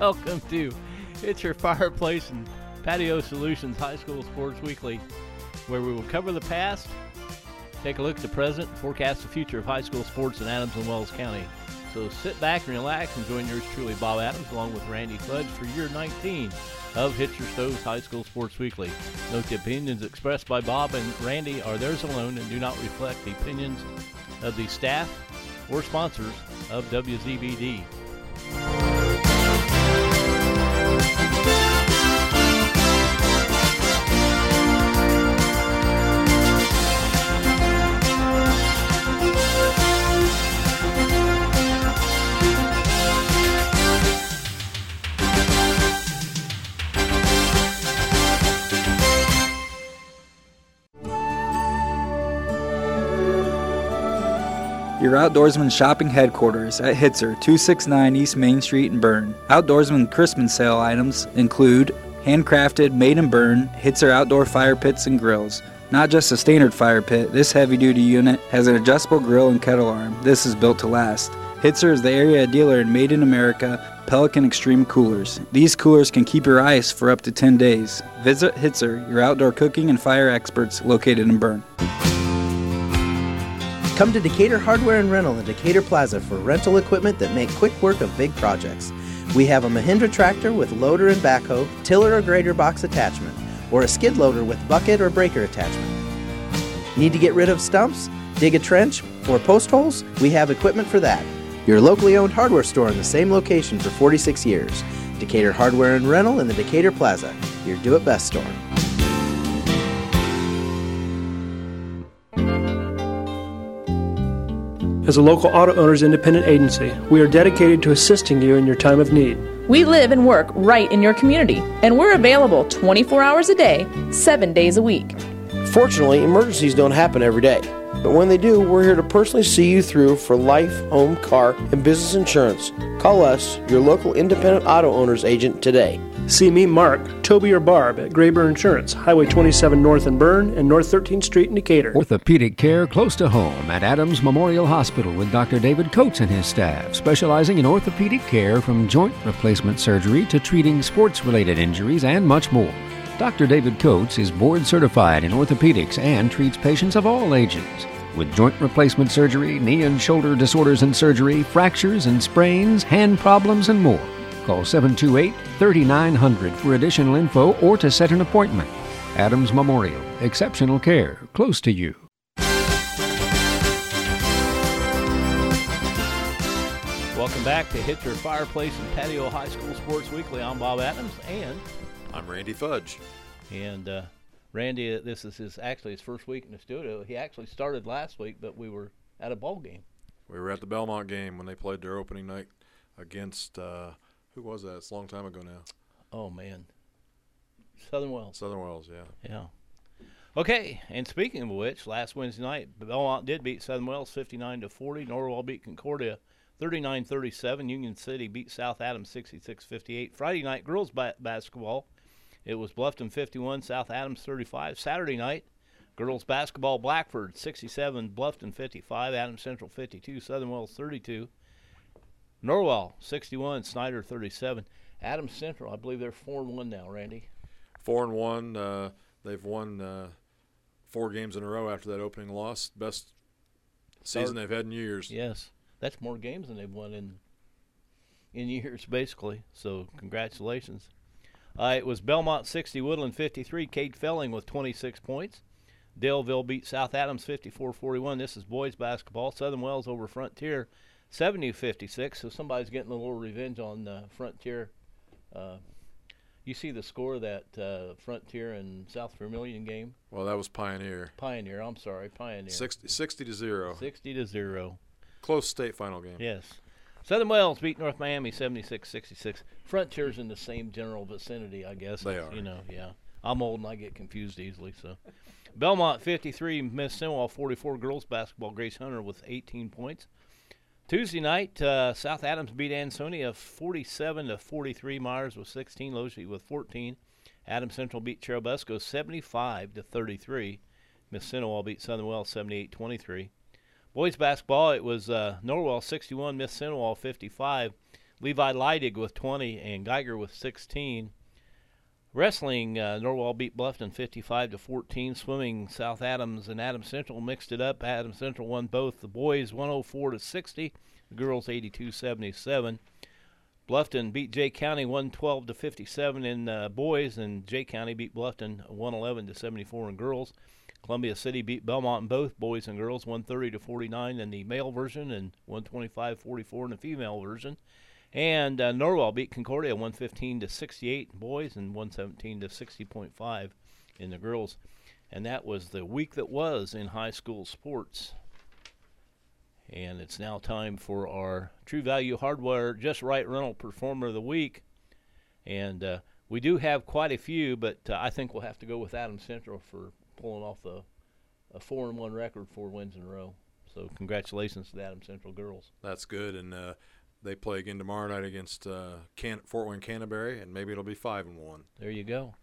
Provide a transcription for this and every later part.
Welcome to Hitzer Fireplace and Patio Solutions High School Sports Weekly, where we will cover the past, take a look at the present, and forecast the future of high school sports in Adams and Wells County. So sit back and relax and join yours truly, Bob Adams, along with Randy Fudge for year 19 of Hitzer Stoves High School Sports Weekly. Note the opinions expressed by Bob and Randy are theirs alone and do not reflect the opinions of the staff or sponsors of WZBD. Your Outdoorsman shopping headquarters at Hitzer, 269 East Main Street in Berne. Outdoorsman Christmas sale items include handcrafted, made in Berne, Hitzer outdoor fire pits and grills. Not just a standard fire pit, this heavy duty unit has an adjustable grill and kettle arm. This is built to last. Hitzer is the area dealer in Made in America Pelican Extreme coolers. These coolers can keep your ice for up to 10 days. Visit Hitzer, your outdoor cooking and fire experts located in Berne. Come to Decatur Hardware and Rental in Decatur Plaza for rental equipment that make quick work of big projects. We have a Mahindra tractor with loader and backhoe, tiller or grader box attachment, or a skid loader with bucket or breaker attachment. Need to get rid of stumps, dig a trench, or post holes? We have equipment for that. Your locally owned hardware store in the same location for 46 years. Decatur Hardware and Rental in the Decatur Plaza, your do it best store. As a local auto owners independent agency, we are dedicated to assisting you in your time of need. We live and work right in your community, and we're available 24 hours a day, 7 days a week. Fortunately, emergencies don't happen every day. But when they do, we're here to personally see you through for life, home, car, and business insurance. Call us, your local independent auto owners agent, today. See me, Mark, Toby, or Barb at Graber Insurance, Highway 27 North in Berne and North 13th Street in Decatur. Orthopedic care close to home at Adams Memorial Hospital with Dr. David Coates and his staff, specializing in orthopedic care from joint replacement surgery to treating sports related injuries and much more. Dr. David Coates is board certified in orthopedics and treats patients of all ages with joint replacement surgery, knee and shoulder disorders and surgery, fractures and sprains, hand problems, and more. Call 728 3900 for additional info or to set an appointment. Adams Memorial, exceptional care, close to you. Welcome back to Hitzer Fireplace and Patio High School Sports Weekly. I'm Bob Adams, and I'm Randy Fudge. And uh, Randy, uh, this is his actually his first week in the studio. He actually started last week, but we were at a ball game. We were at the Belmont game when they played their opening night against uh, who was that? It's a long time ago now. Oh man, Southern Wells. Southern Wells, yeah. Yeah. Okay, and speaking of which, last Wednesday night, Belmont did beat Southern Wells 59 to 40. Norwell beat Concordia 39-37. Union City beat South Adams 66-58. Friday night girls ba- basketball, it was Bluffton 51, South Adams 35. Saturday night, girls basketball, Blackford 67, Bluffton 55, Adams Central 52, Southern Wells 32. Norwell 61, Snider 37. Adams Central, I believe they're four and one now. Randy. Four and one. Uh, they've won uh, four games in a row after that opening loss. Best season they've had in years. Yes, that's more games than they've won in in years, basically. So congratulations. Uh, it was Belmont 60, Woodland 53. Kate Felling with 26 points. Daleville beat South Adams 54-41. This is boys basketball. Southern Wells over Frontier 70-56. So somebody's getting a little revenge on uh, Frontier. Uh, you see the score of that uh, Frontier and South Vermilion game? Well, that was Pioneer. Pioneer, I'm sorry, Pioneer. 60, 60 to 0. 60 to 0. Close state final game. Yes. Southern Wells beat North Miami 76-66. Frontier's in the same general vicinity, I guess. They are. You know, yeah. I'm old and I get confused easily, so. Belmont 53, Mississinewa 44. Girls basketball, Grace Hunter with 18 points. Tuesday night, uh, South Adams beat Ansonia 47 to 43. Myers with 16, Logie with 14. Adams Central beat Churubusco 75 to 33. Mississinewa beat Southern Wells 78-23. Boys basketball, it was uh, Norwell 61, Mississinewa 55. Levi Leidig with 20 and Geiger with 16. Wrestling, uh, Norwell beat Bluffton 55 to 14. Swimming, South Adams and Adams Central mixed it up. Adams Central won both. The boys 104 to 60. The girls 82 77. Bluffton beat Jay County 112 to 57 in uh, boys, and Jay County beat Bluffton 111 to 74 in girls. Columbia City beat Belmont in both boys and girls 130 to 49 in the male version and 125-44 in the female version. And uh, Norwell beat Concordia 115 to 68 in boys and 117 to 60.5 in the girls. And that was the week that was in high school sports. And it's now time for our True Value Hardware Just Right Rental Performer of the Week. And uh, we do have quite a few, but uh, I think we'll have to go with Adam Central for pulling off a, a four and one record, four wins in a row. So congratulations to the Adam Central girls. That's good, and uh, they play again tomorrow night against uh, Can- Fort Wayne Canterbury, and maybe it'll be five and one. There you go.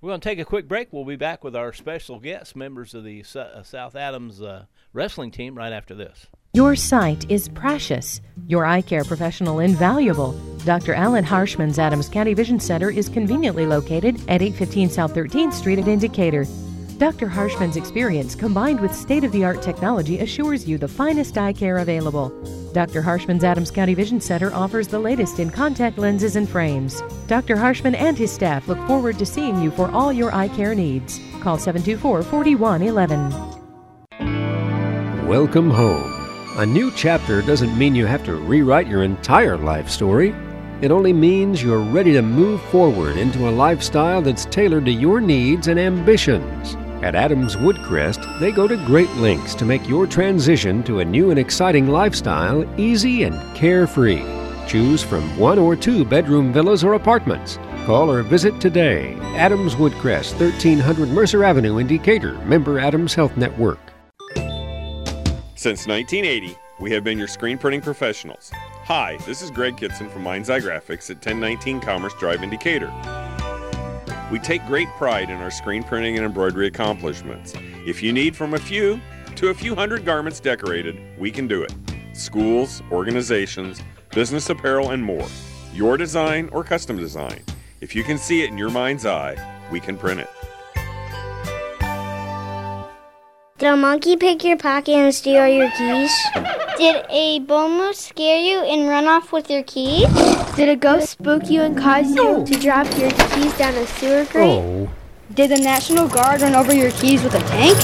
We're going to take a quick break. We'll be back with our special guests, members of the uh, South Adams uh, wrestling team, right after this. Your sight is precious. Your eye care professional invaluable. Dr. Alan Harshman's Adams County Vision Center is conveniently located at 815 South 13th Street at in Decatur. Dr. Harshman's experience combined with state of the art technology assures you the finest eye care available. Dr. Harshman's Adams County Vision Center offers the latest in contact lenses and frames. Dr. Harshman and his staff look forward to seeing you for all your eye care needs. Call 724 4111. Welcome home. A new chapter doesn't mean you have to rewrite your entire life story. It only means you're ready to move forward into a lifestyle that's tailored to your needs and ambitions. At Adams Woodcrest, they go to great lengths to make your transition to a new and exciting lifestyle easy and carefree. Choose from one or two bedroom villas or apartments. Call or visit today. Adams Woodcrest, 1300 Mercer Avenue in Decatur, member Adams Health Network. Since 1980, we have been your screen printing professionals. Hi, this is Greg Kitson from Mind's Eye Graphics at 1019 Commerce Drive in Decatur. We take great pride in our screen printing and embroidery accomplishments. If you need from a few to a few hundred garments decorated, we can do it. Schools, organizations, business apparel, and more. Your design or custom design. If you can see it in your mind's eye, we can print it. Did a monkey pick your pocket and steal your keys? Did a bull moose scare you and run off with your keys? Did a ghost spook you and cause you to drop your keys down a sewer grate? Oh. Did the National Guard run over your keys with a tank?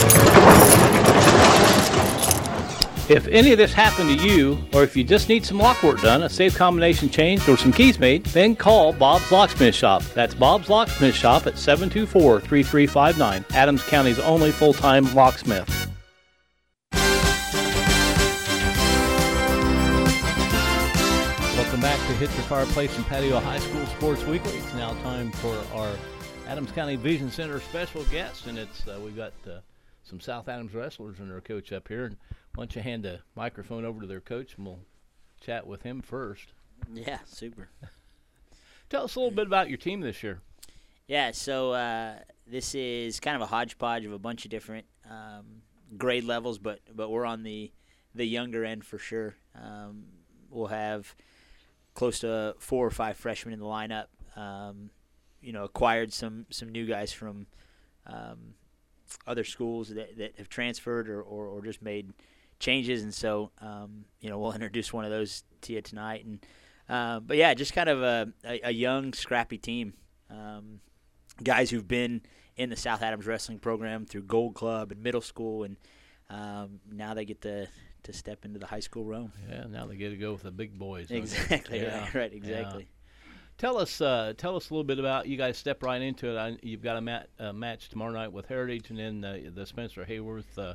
If any of this happened to you, or if you just need some lock work done, a safe combination changed, or some keys made, then call Bob's Locksmith Shop. That's Bob's Locksmith Shop at 724 3359, Adams County's only full time locksmith. Welcome back to Hitzer Fireplace and Patio High School Sports Weekly. It's now time for our Adams County Vision Center special guest, and it's uh, we've got uh, some South Adams wrestlers and their coach up here. And why don't you hand the microphone over to their coach, and we'll chat with him first. Yeah, super. Tell us a little bit about your team this year. Yeah, so uh, this is kind of a hodgepodge of a bunch of different um, grade levels, but but we're on the the younger end for sure. Um, we'll have close to four or five freshmen in the lineup. Um, you know, acquired some some new guys from um, other schools that, that have transferred or, or, or just made changes, and so um, you know we'll introduce one of those to you tonight. And uh, but yeah, just kind of a, a, a young, scrappy team. Um, guys who've been in the South Adams wrestling program through Gold Club and middle school, and um, now they get to to step into the high school realm. Yeah, now they get to go with the big boys. Exactly Yeah, right, right, exactly. yeah. Tell us, uh, tell us a little bit about you guys. Step right into it. I, you've got a mat, uh, match tomorrow night with Heritage, and then the Spencer Hayworth uh,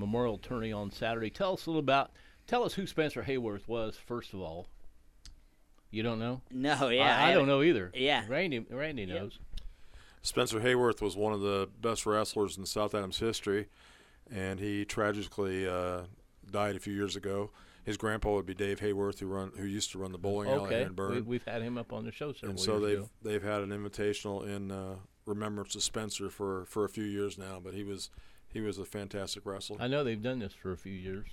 Memorial Tourney on Saturday. Tell us a little about. Tell us who Spencer Hayworth was first of all. You don't know? No, yeah, I, I I don't know either. yeah. Randy, Randy knows. Spencer Hayworth was one of the best wrestlers in South Adams history, and he tragically uh, died a few years ago. His grandpa would be Dave Hayworth, who run who used to run the bowling alley Okay, in Berne. we, we've had him up on the show several and so years they've ago. they've had an invitational in uh, remembrance of Spencer for, for a few years now. But he was he was a fantastic wrestler. I know they've done this for a few years.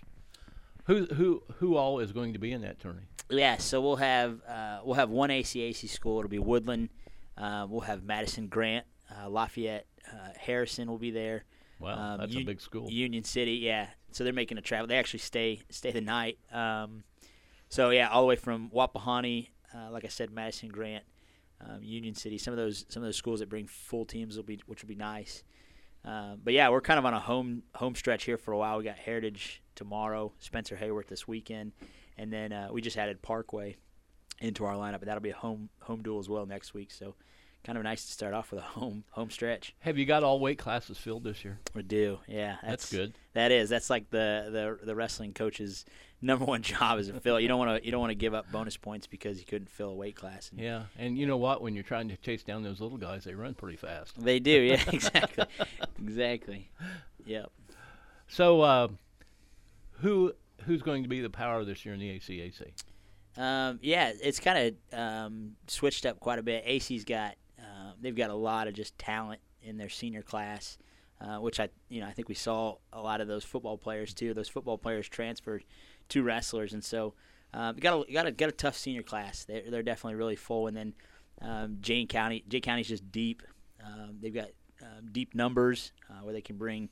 Who who who all is going to be in that tourney? Yeah, so we'll have uh, we'll have one ACAC school. It'll be Woodland. Uh, we'll have Madison Grant, uh, Lafayette, uh, Harrison will be there. Wow, Um, that's a big school. Union City, yeah. So they're making a travel. They actually stay stay the night. Um, so yeah, all the way from Wapahani, uh, like I said, Madison Grant, um, Union City. Some of those some of those schools that bring full teams will be which will be nice. Um, but yeah, we're kind of on a home home stretch here for a while. We got Heritage tomorrow, Spencer Hayworth this weekend, and then uh, we just added Parkway into our lineup, and that'll be a home home duel as well next week. So kind of nice to start off with a home home stretch. Have you got all weight classes filled this year? We do, yeah. That's good. That is. That's like the the the wrestling coach's number one job is to fill. You don't want to you don't want to give up bonus points because you couldn't fill a weight class. And Yeah, and you know what? When you're trying to chase down those little guys, they run pretty fast. They do, yeah, exactly, exactly. Yep. So, uh, who who's going to be the power this year in the ACAC? Um, yeah, it's kind of um, switched up quite a bit. AC's got they've got a lot of just talent in their senior class, uh, which I you know I think we saw a lot of those football players too. Those football players transferred to wrestlers, and so um, got a got a got a tough senior class. They're they're definitely really full, and then um, Jay County Jay County's just deep. Um, they've got um, deep numbers uh, where they can bring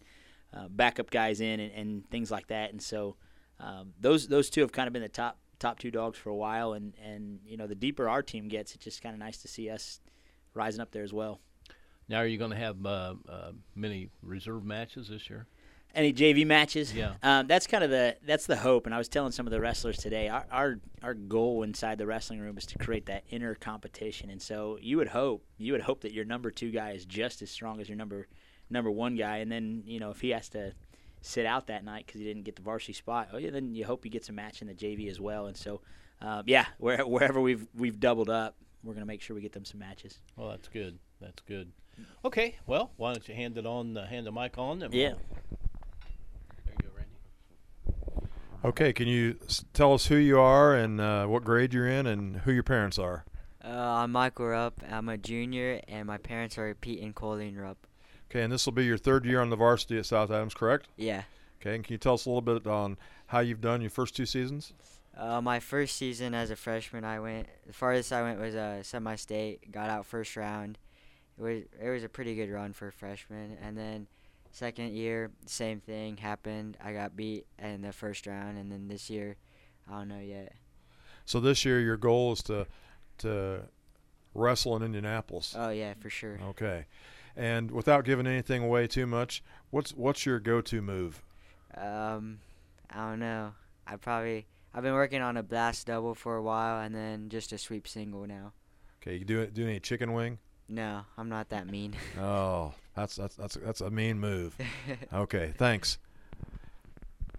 uh, backup guys in and, and things like that, and so um, those those two have kind of been the top top two dogs for a while, and and you know the deeper our team gets, it's just kind of nice to see us rising up there as well. Now, are you going to have uh, uh, many reserve matches this year? Any JV matches? Yeah. um, that's kind of the that's the hope. And I was telling some of the wrestlers today, our, our our goal inside the wrestling room is to create that inner competition. And so you would hope you would hope that your number two guy is just as strong as your number number one guy. And then you know if he has to sit out that night because he didn't get the varsity spot, oh yeah, then you hope he gets a match in the JV as well. And so um, yeah, where, wherever we've we've doubled up, we're gonna make sure we get them some matches. Well, that's good. That's good. Okay, well, why don't you hand it on? Uh, hand the mic on. and Yeah. we'll- There you go, Randy. Okay, can you s- tell us who you are and uh, what grade you're in and who your parents are? Uh, I'm Michael Rupp. I'm a junior, and my parents are Pete and Colleen Rupp. Okay, and this will be your third year on the varsity at South Adams, correct? Yeah. Okay, and can you tell us a little bit on how you've done your first two seasons? Uh, my first season as a freshman, I went the farthest I went was a semi-state. Got out first round. It was it was a pretty good run for a freshman. And then second year, same thing happened. I got beat in the first round, and then this year, I don't know yet. So this year your goal is to to wrestle in Indianapolis. Oh yeah, for sure. Okay. And without giving anything away too much, what's what's your go-to move? Um, I don't know. I probably I've been working on a blast double for a while, and then just a sweep single now. Okay, you do do any chicken wing? No, I'm not that mean. Oh, that's that's that's that's a mean move. Okay, thanks.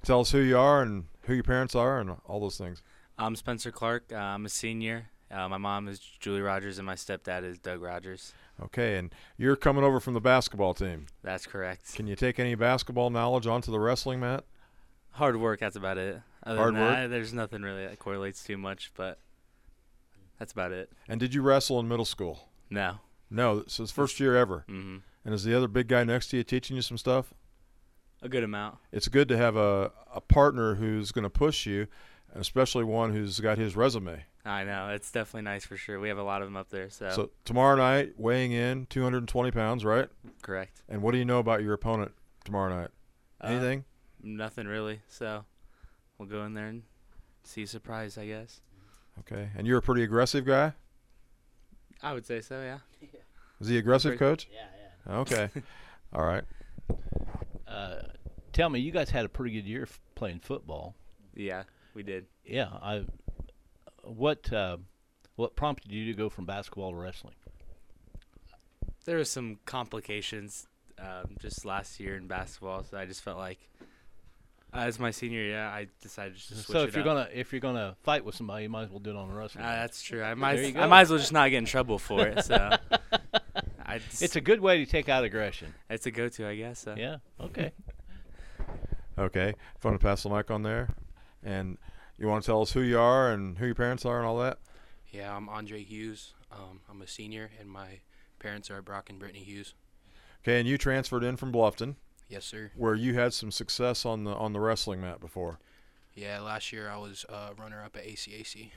Tell us who you are and who your parents are and all those things. I'm Spencer Clark. Uh, I'm a senior. Uh, my mom is Julie Rogers, and my stepdad is Doug Rogers. Okay, and you're coming over from the basketball team. That's correct. Can you take any basketball knowledge onto the wrestling mat? Hard work. That's about it. Other Hard than work? that, there's nothing really that correlates too much, but that's about it. And did you wrestle in middle school? No. No, so it's first year ever. Mhm. And is the other big guy next to you teaching you some stuff? A good amount. It's good to have a, a partner who's going to push you, and especially one who's got his resume. I know. It's definitely nice for sure. We have a lot of them up there. So, So tomorrow night, weighing in 220 pounds, right? correct. And what do you know about your opponent tomorrow night? Uh, Anything? Nothing really. So we'll go in there and see a surprise, I guess. Okay. And you're a pretty aggressive guy. I would say so. Yeah. Is he aggressive, Pretty- coach? Yeah, yeah. Okay. All right. Uh, tell me, you guys had a pretty good year f- playing football. Yeah, we did. Yeah, I. What uh, what prompted you to go from basketball to wrestling? There was some complications um, just last year in basketball, so I just felt like as my senior year, I decided just to switch So it if you're up. gonna if you're gonna fight with somebody, you might as well do it on a wrestling. Uh, that's true. I might I might as well just not get in trouble for it. So I just, It's a good way to take out aggression. it's a go-to, I guess. So. Yeah. Okay. Okay. If you want to pass the mic on there, and you want to tell us who you are and who your parents are and all that. Yeah, I'm Andre Hughes. Um, I'm a senior, and my parents are Brock and Brittany Hughes. Okay, and you transferred in from Bluffton. Yes, sir. Where you had some success on the on the wrestling mat before. Yeah, last year I was uh, runner up at ACAC,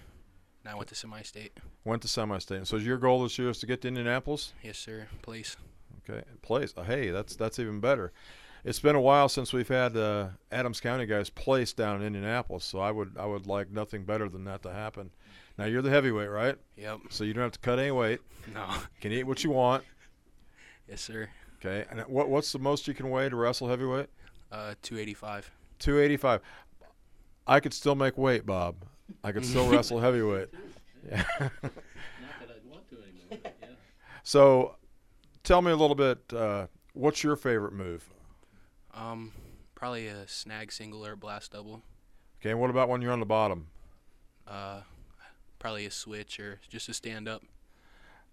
and I went to semi-state. Went to semi-state. So is your goal this year is to get to Indianapolis. Yes, sir. Place. Okay, place. Uh, hey, that's that's even better. It's been a while since we've had uh, Adams County guys place down in Indianapolis, so I would I would like nothing better than that to happen. Now you're the heavyweight, right? Yep. So you don't have to cut any weight. No. Can eat what you want. Yes, sir. Okay. And what what's the most you can weigh to wrestle heavyweight? Uh, 285. 285. I could still make weight, Bob. I could still wrestle heavyweight. Yeah. Not that I'd want to anymore. Yeah. So, tell me a little bit. Uh, what's your favorite move? Um, probably a snag single or a blast double. Okay. And what about when you're on the bottom? Uh, probably a switch or just a stand up.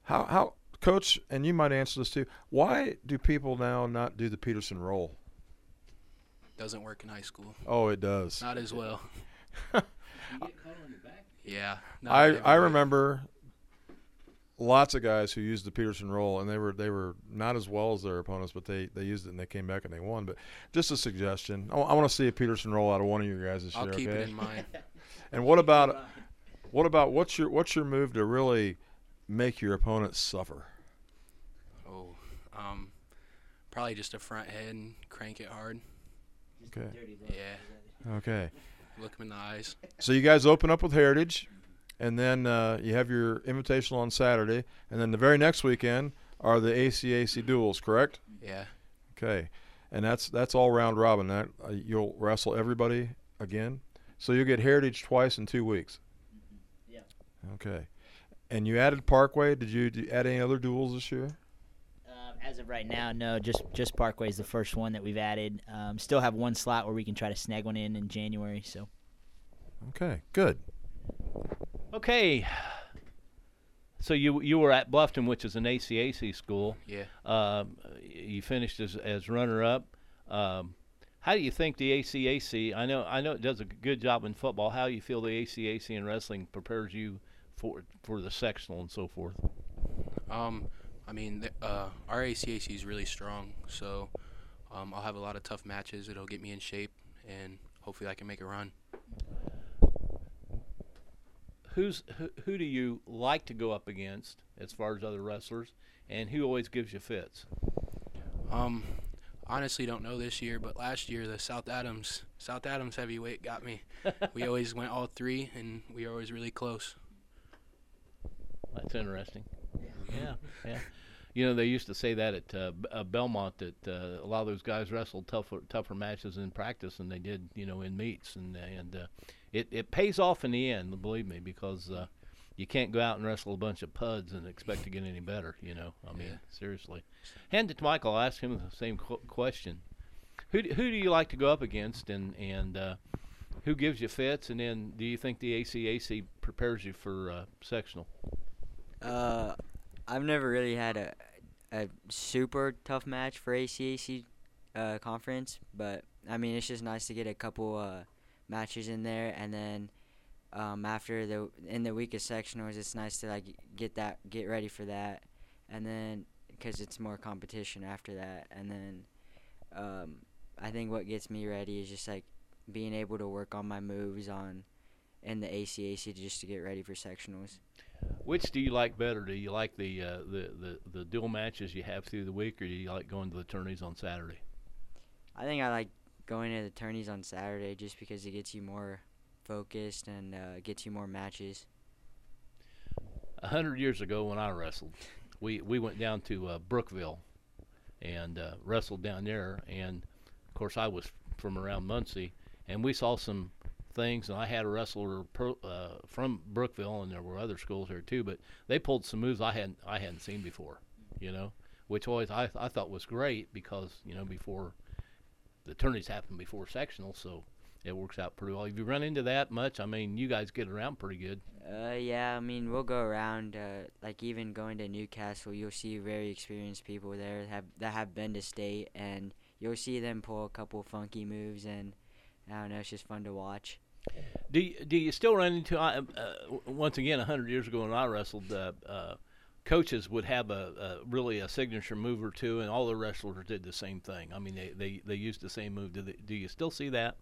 How how coach and you might answer this too. Why do people now not do the Peterson roll? Doesn't work in high school. Oh, it does. Not as well. yeah. not I I remember lots of guys who used the Peterson roll, and they were they were not as well as their opponents, but they they used it and they came back and they won. But just a suggestion. I, want to see a Peterson roll out of one of you guys this I'll year. keep it in mind. And what about what about what's your what's your move to really make your opponent suffer? Oh, um, probably just a front head and crank it hard. Okay. Yeah. Okay. Look him in the eyes. So you guys open up with Heritage, and then uh, you have your invitational on Saturday, and then the very next weekend are the ACAC duels, correct? Yeah. Okay, and that's that's all round robin. That uh, you'll wrestle everybody again, so you'll get Heritage twice in two weeks. Yeah. Okay, and you added Parkway. Did you, did you add any other duels this year? Um, as of right now, no. Just just Parkway is the first one that we've added. Um, still have one slot where we can try to snag one in in January. So Okay, good. Okay. So you you were at Bluffton, which is an ACAC school. Yeah. Um, you finished as as runner up. Um, how do you think the ACAC? I know I know it does a good job in football. How do you feel the ACAC in wrestling prepares you for for the sectional and so forth? Um, I mean, th- uh, our ACAC is really strong, so um, I'll have a lot of tough matches. It'll get me in shape, and hopefully I can make a run. Who's who, who do you like to go up against as far as other wrestlers, and who always gives you fits? Um, honestly, don't know this year, but last year the South Adams South Adams heavyweight got me. we always went all three, and we were always really close. That's interesting. Yeah, yeah. You know, they used to say that at uh, B- uh, Belmont that uh, a lot of those guys wrestled tougher tougher matches in practice than they did, you know, in meets, and and uh, it it pays off in the end, believe me, because uh, you can't go out and wrestle a bunch of puds and expect to get any better. You know, I mean, seriously. Hand it to Michael. I'll ask him the same qu- question. Who do, who do you like to go up against, and and uh, who gives you fits, and then do you think the ACAC prepares you for uh, sectional? Uh, I've never really had a a super tough match for ACAC uh, conference, but I mean it's just nice to get a couple uh, matches in there, and then um, after the in the of sectionals, it's nice to like get that get ready for that, and then because it's more competition after that, and then um, I think what gets me ready is just like being able to work on my moves on in the ACAC just to get ready for sectionals. Which do you like better? Do you like the, uh, the the the dual matches you have through the week, or do you like going to the tourneys on Saturday? I think I like going to the tourneys on Saturday just because it gets you more focused and uh, gets you more matches. A hundred years ago, when I wrestled, we we went down to uh, Brookville and uh, wrestled down there, and of course I was from around Muncie, and we saw some things, and I had a wrestler uh, from Brookville, and there were other schools there too, but they pulled some moves I hadn't I hadn't seen before, you know, which always I I thought was great because you know before the tourneys happen before sectional, so it works out pretty well. If you run into that much, I mean, you guys get around pretty good. Uh, yeah, I mean we'll go around. Uh, like even going to Newcastle, you'll see very experienced people there that have that have been to state, and you'll see them pull a couple funky moves, and I don't know, it's just fun to watch. Do you, do you still run into uh, once again hundred years ago when I wrestled? Uh, uh, coaches would have a, a really a signature move or two, and all the wrestlers did the same thing. I mean, they they, they used the same move. Do, they, do you still see that?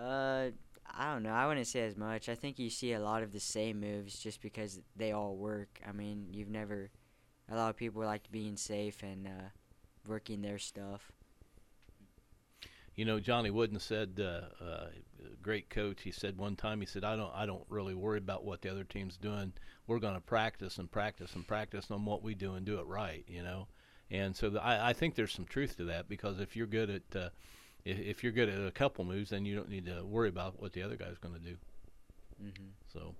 Uh, I don't know. I wouldn't say as much. I think you see a lot of the same moves just because they all work. I mean, you've never. A lot of people like being safe and uh, working their stuff. You know, Johnny Wooden said, uh, uh, great coach. He said one time, he said, "I don't, I don't really worry about what the other team's doing. We're going to practice and practice and practice on what we do and do it right." You know, and so the, I, I think there's some truth to that because if you're good at, uh, if, if you're good at a couple moves, then you don't need to worry about what the other guy's going to do. Mm-hmm. So.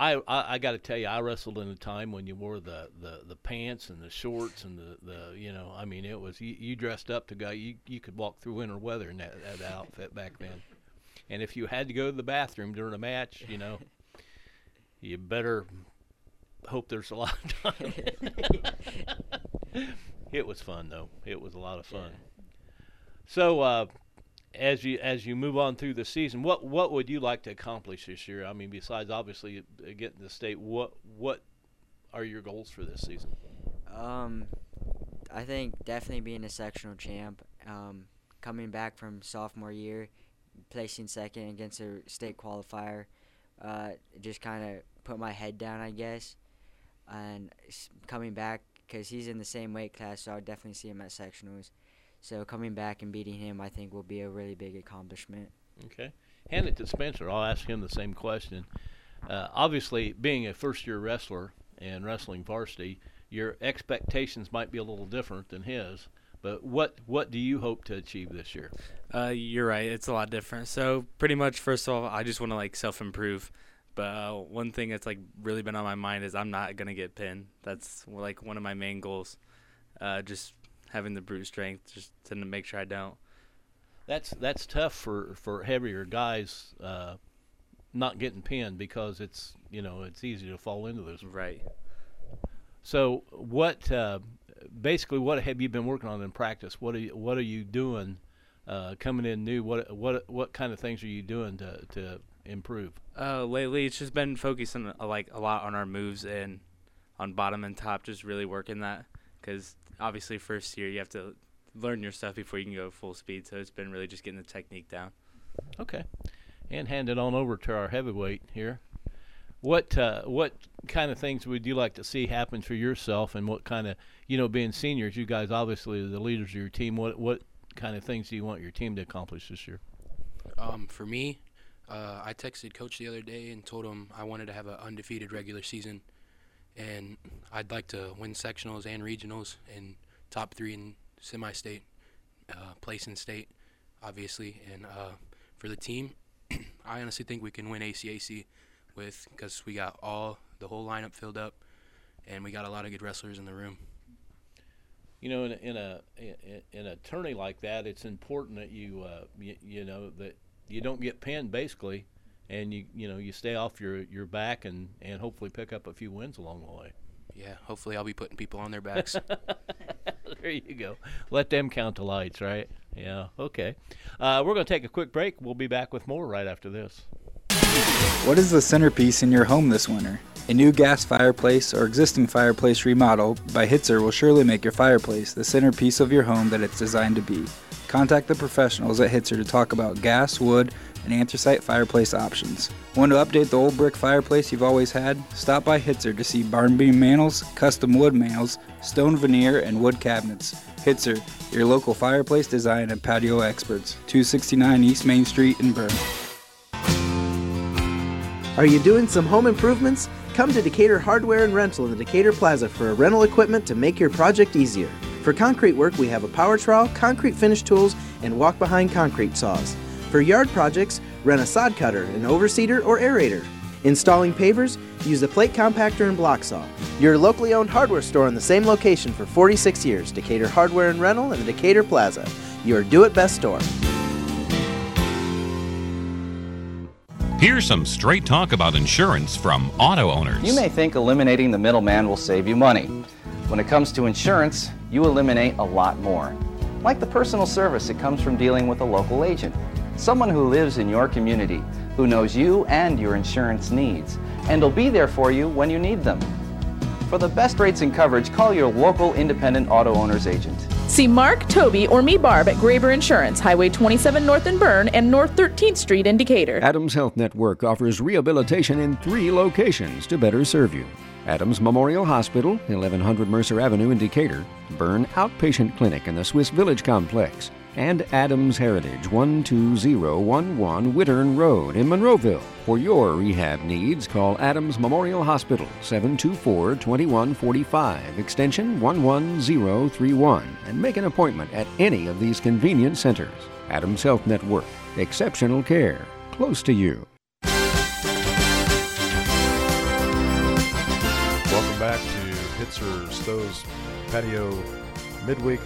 I, I, I got to tell you, I wrestled in a time when you wore the, the, the pants and the shorts and the, the you know I mean it was you, you dressed up to go you you could walk through winter weather in that, that outfit back then, and if you had to go to the bathroom during a match, you know, you better hope there's a lot of time. it was fun though. It was a lot of fun. So uh, as you as you move on through the season, what what would you like to accomplish this year? I mean, besides obviously getting the state, what what are your goals for this season? Um, I think definitely being a sectional champ. Um, coming back from sophomore year, placing second against a state qualifier, uh, just kind of put my head down, I guess, and coming back because he's in the same weight class, so I'll definitely see him at sectionals. So coming back and beating him, I think, will be a really big accomplishment. Okay. Hand it to Spencer. I'll ask him the same question. Uh, obviously, being a first-year wrestler and wrestling varsity, your expectations might be a little different than his. But what what do you hope to achieve this year? Uh, you're right. It's a lot different. So pretty much, first of all, I just want to like self improve. But uh, one thing that's like really been on my mind is I'm not gonna get pinned. That's like one of my main goals. Uh, just having the brute strength just to make sure I don't. That's that's tough for for heavier guys uh, not getting pinned because it's you know it's easy to fall into those. Right. So what uh, basically what have you been working on in practice? What are you, what are you doing uh, coming in new? What what what kind of things are you doing to to improve? Uh, lately, it's just been focusing uh, like a lot on our moves and on bottom and top, just really working that because obviously first year you have to learn your stuff before you can go full speed. So it's been really just getting the technique down. Okay, and hand it on over to our heavyweight here. What uh, what kind of things would you like to see happen for yourself, and what kind of you know being seniors, you guys obviously are the leaders of your team. What what kind of things do you want your team to accomplish this year? Um, for me, uh, I texted coach the other day and told him I wanted to have an undefeated regular season, and I'd like to win sectionals and regionals and top three in semi-state, uh, place in state, obviously. And uh, for the team, I honestly think we can win ACAC with because we got all the whole lineup filled up, and we got a lot of good wrestlers in the room. You know, in a in a in a tourney like that, it's important that you uh, you, you know that you don't get pinned basically, and you you know you stay off your your back and and hopefully pick up a few wins along the way. Yeah, hopefully I'll be putting people on their backs. there you go. Let them count the lights, right? Yeah. Okay. Uh, we're going to take a quick break. We'll be back with more right after this. What is the centerpiece in your home this winter? A new gas fireplace or existing fireplace remodel by Hitzer will surely make your fireplace the centerpiece of your home that it's designed to be. Contact the professionals at Hitzer to talk about gas, wood, and anthracite fireplace options. Want to update the old brick fireplace you've always had? Stop by Hitzer to see barn beam mantles, custom wood mantles, stone veneer, and wood cabinets. Hitzer, your local fireplace design and patio experts. 269 East Main Street in Berne. Are you doing some home improvements? Come to Decatur Hardware and Rental in the Decatur Plaza for a rental equipment to make your project easier. For concrete work, we have a power trowel, concrete finish tools, and walk behind concrete saws. For yard projects, rent a sod cutter, an overseeder, or aerator. Installing pavers, use the plate compactor and block saw. Your locally owned hardware store in the same location for 46 years, Decatur Hardware and Rental in the Decatur Plaza. Your do it best store. Here's some straight talk about insurance from auto owners. You may think eliminating the middleman will save you money. When it comes to insurance, you eliminate a lot more. Like the personal service that comes from dealing with a local agent. Someone who lives in your community, who knows you and your insurance needs, and will be there for you when you need them. For the best rates and coverage, call your local independent auto owner's agent. See Mark, Toby, or me, Barb, at Graber Insurance, Highway 27 North in Berne and North 13th Street in Decatur. Adams Health Network offers rehabilitation in three locations to better serve you. Adams Memorial Hospital, 1100 Mercer Avenue in Decatur, Berne Outpatient Clinic in the Swiss Village Complex, and Adams Heritage, 12011 Wittern Road in Monroeville. For your rehab needs, call Adams Memorial Hospital, 724 2145, extension 11031, and make an appointment at any of these convenient centers. Adams Health Network, exceptional care, close to you. Welcome back to Hitzer Stoves Patio Midweek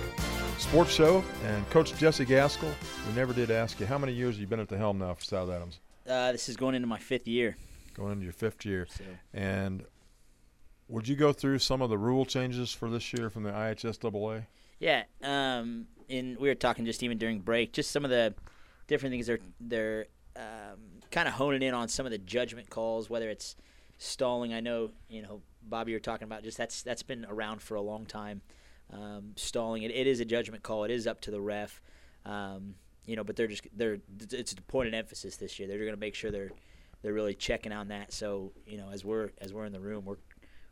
Sports Show. And Coach Jesse Gaskell, we never did ask you, how many years you've you been at the helm now for South Adams? Uh, this is going into my fifth year. Going into your fifth year. So. And would you go through some of the rule changes for this year from the IHSAA? Yeah, um, and we were talking just even during break, just some of the different things they're they're um, kind of honing in on some of the judgment calls, whether it's stalling. I know you know Bobby, you're talking about just that's that's been around for a long time. Um, stalling it, it is a judgment call. It is up to the ref. Um, you know, but they're just they're it's a point of emphasis this year. They're going to make sure they're they're really checking on that. So you know, as we're as we're in the room, we're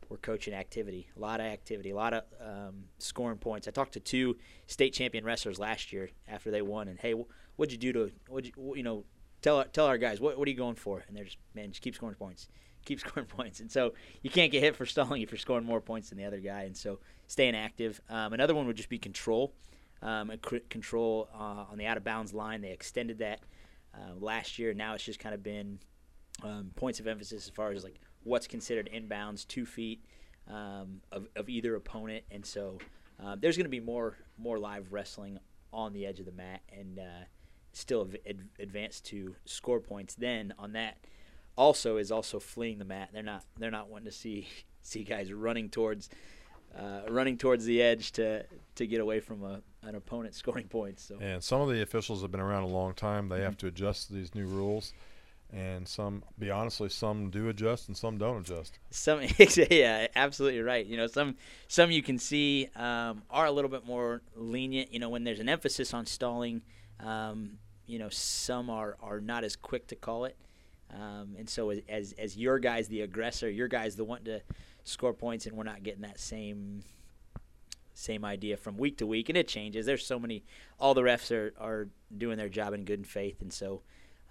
we're coaching activity, a lot of activity, a lot of um, scoring points. I talked to two state champion wrestlers last year after they won, and hey, what'd you do to what you you know tell tell our guys what what are you going for? And they're just man, just keep scoring points, keep scoring points. And so you can't get hit for stalling if you're scoring more points than the other guy. And so staying active. Um, another one would just be control. Um, control uh, on the out of bounds line. They extended that uh, last year. Now it's just kind of been um, points of emphasis as far as like what's considered inbounds, two feet um, of, of either opponent, and so uh, there's going to be more more live wrestling on the edge of the mat, and uh, still ad- advance to score points. Then on that, also is also fleeing the mat. They're not they're not wanting to see see guys running towards. Uh, running towards the edge to to get away from a, an opponent scoring points. So. And some of the officials have been around a long time. They mm-hmm. have to adjust to these new rules and some be honestly some do adjust and some don't adjust some yeah absolutely right you know some some you can see um, are a little bit more lenient you know when there's an emphasis on stalling um, you know some are are not as quick to call it um, and so as as your guys the aggressor your guys the one to score points and we're not getting that same same idea from week to week and it changes there's so many all the refs are are doing their job in good faith and so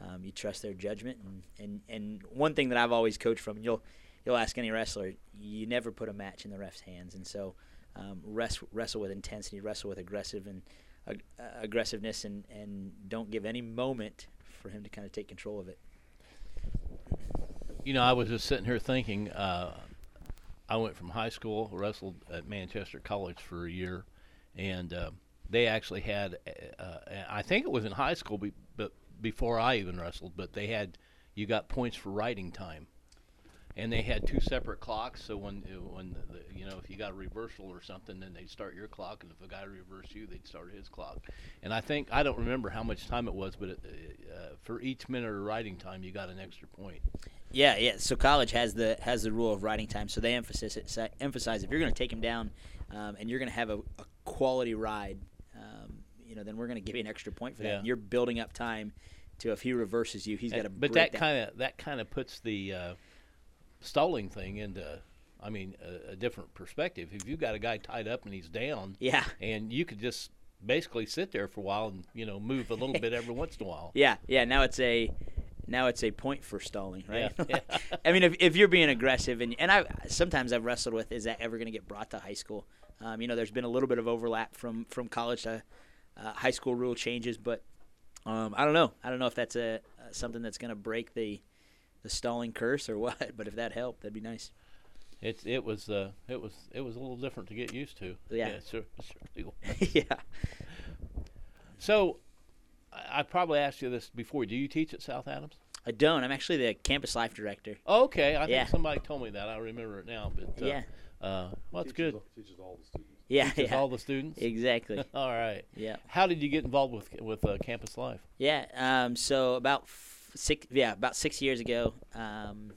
um, you trust their judgment, and, and and one thing that I've always coached from, you'll you'll ask any wrestler, you never put a match in the ref's hands, and so um, rest, wrestle with intensity, wrestle with aggressive and uh, aggressiveness, and and don't give any moment for him to kind of take control of it. You know, I was just sitting here thinking. Uh, I went from high school, wrestled at Manchester College for a year, and uh, they actually had, uh, uh, I think it was in high school, but before I even wrestled, but they had you got points for riding time, and they had two separate clocks. So when when the, the, you know if you got a reversal or something, then they'd start your clock, and if a guy reversed you, they'd start his clock. And I think I don't remember how much time it was, but it, uh, for each minute of riding time, you got an extra point. Yeah, yeah. So college has the has the rule of riding time. So they emphasize it, emphasize if you're going to take him down, um, and you're going to have a, a quality ride you know, then we're going to give you an extra point for that. Yeah. And you're building up time to if he reverses you, he's got to. But that kind of that kind of puts the uh, stalling thing into. I mean, a, a, different perspective. If you've got a guy tied up and he's down, yeah, and you could just basically sit there for a while and you know move a little bit every once in a while. Yeah, yeah. Now it's a now it's a point for stalling, right? Yeah, yeah. I mean, if, if you're being aggressive, and and I sometimes I've wrestled with, is that ever going to get brought to high school? Um, you know, there's been a little bit of overlap from from college to uh, high school rule changes, but um, I don't know. I don't know if that's a, uh, something that's going to break the the stalling curse or what. But if that helped, that'd be nice. It it was uh, it was it was a little different to get used to. Yeah, yeah, sure, sure yeah. So, I, I probably asked you this before. Do you teach at South Adams? I don't. I'm actually the campus life director. okay, I yeah. think somebody told me that. I remember it now. But uh, yeah, uh, well, that's good. Teaches all the students. Yeah, teaches yeah. all the students. Exactly. all right. Yeah. How did you get involved with with uh, campus life? Yeah. Um, so about f- six, yeah, about six years ago, um,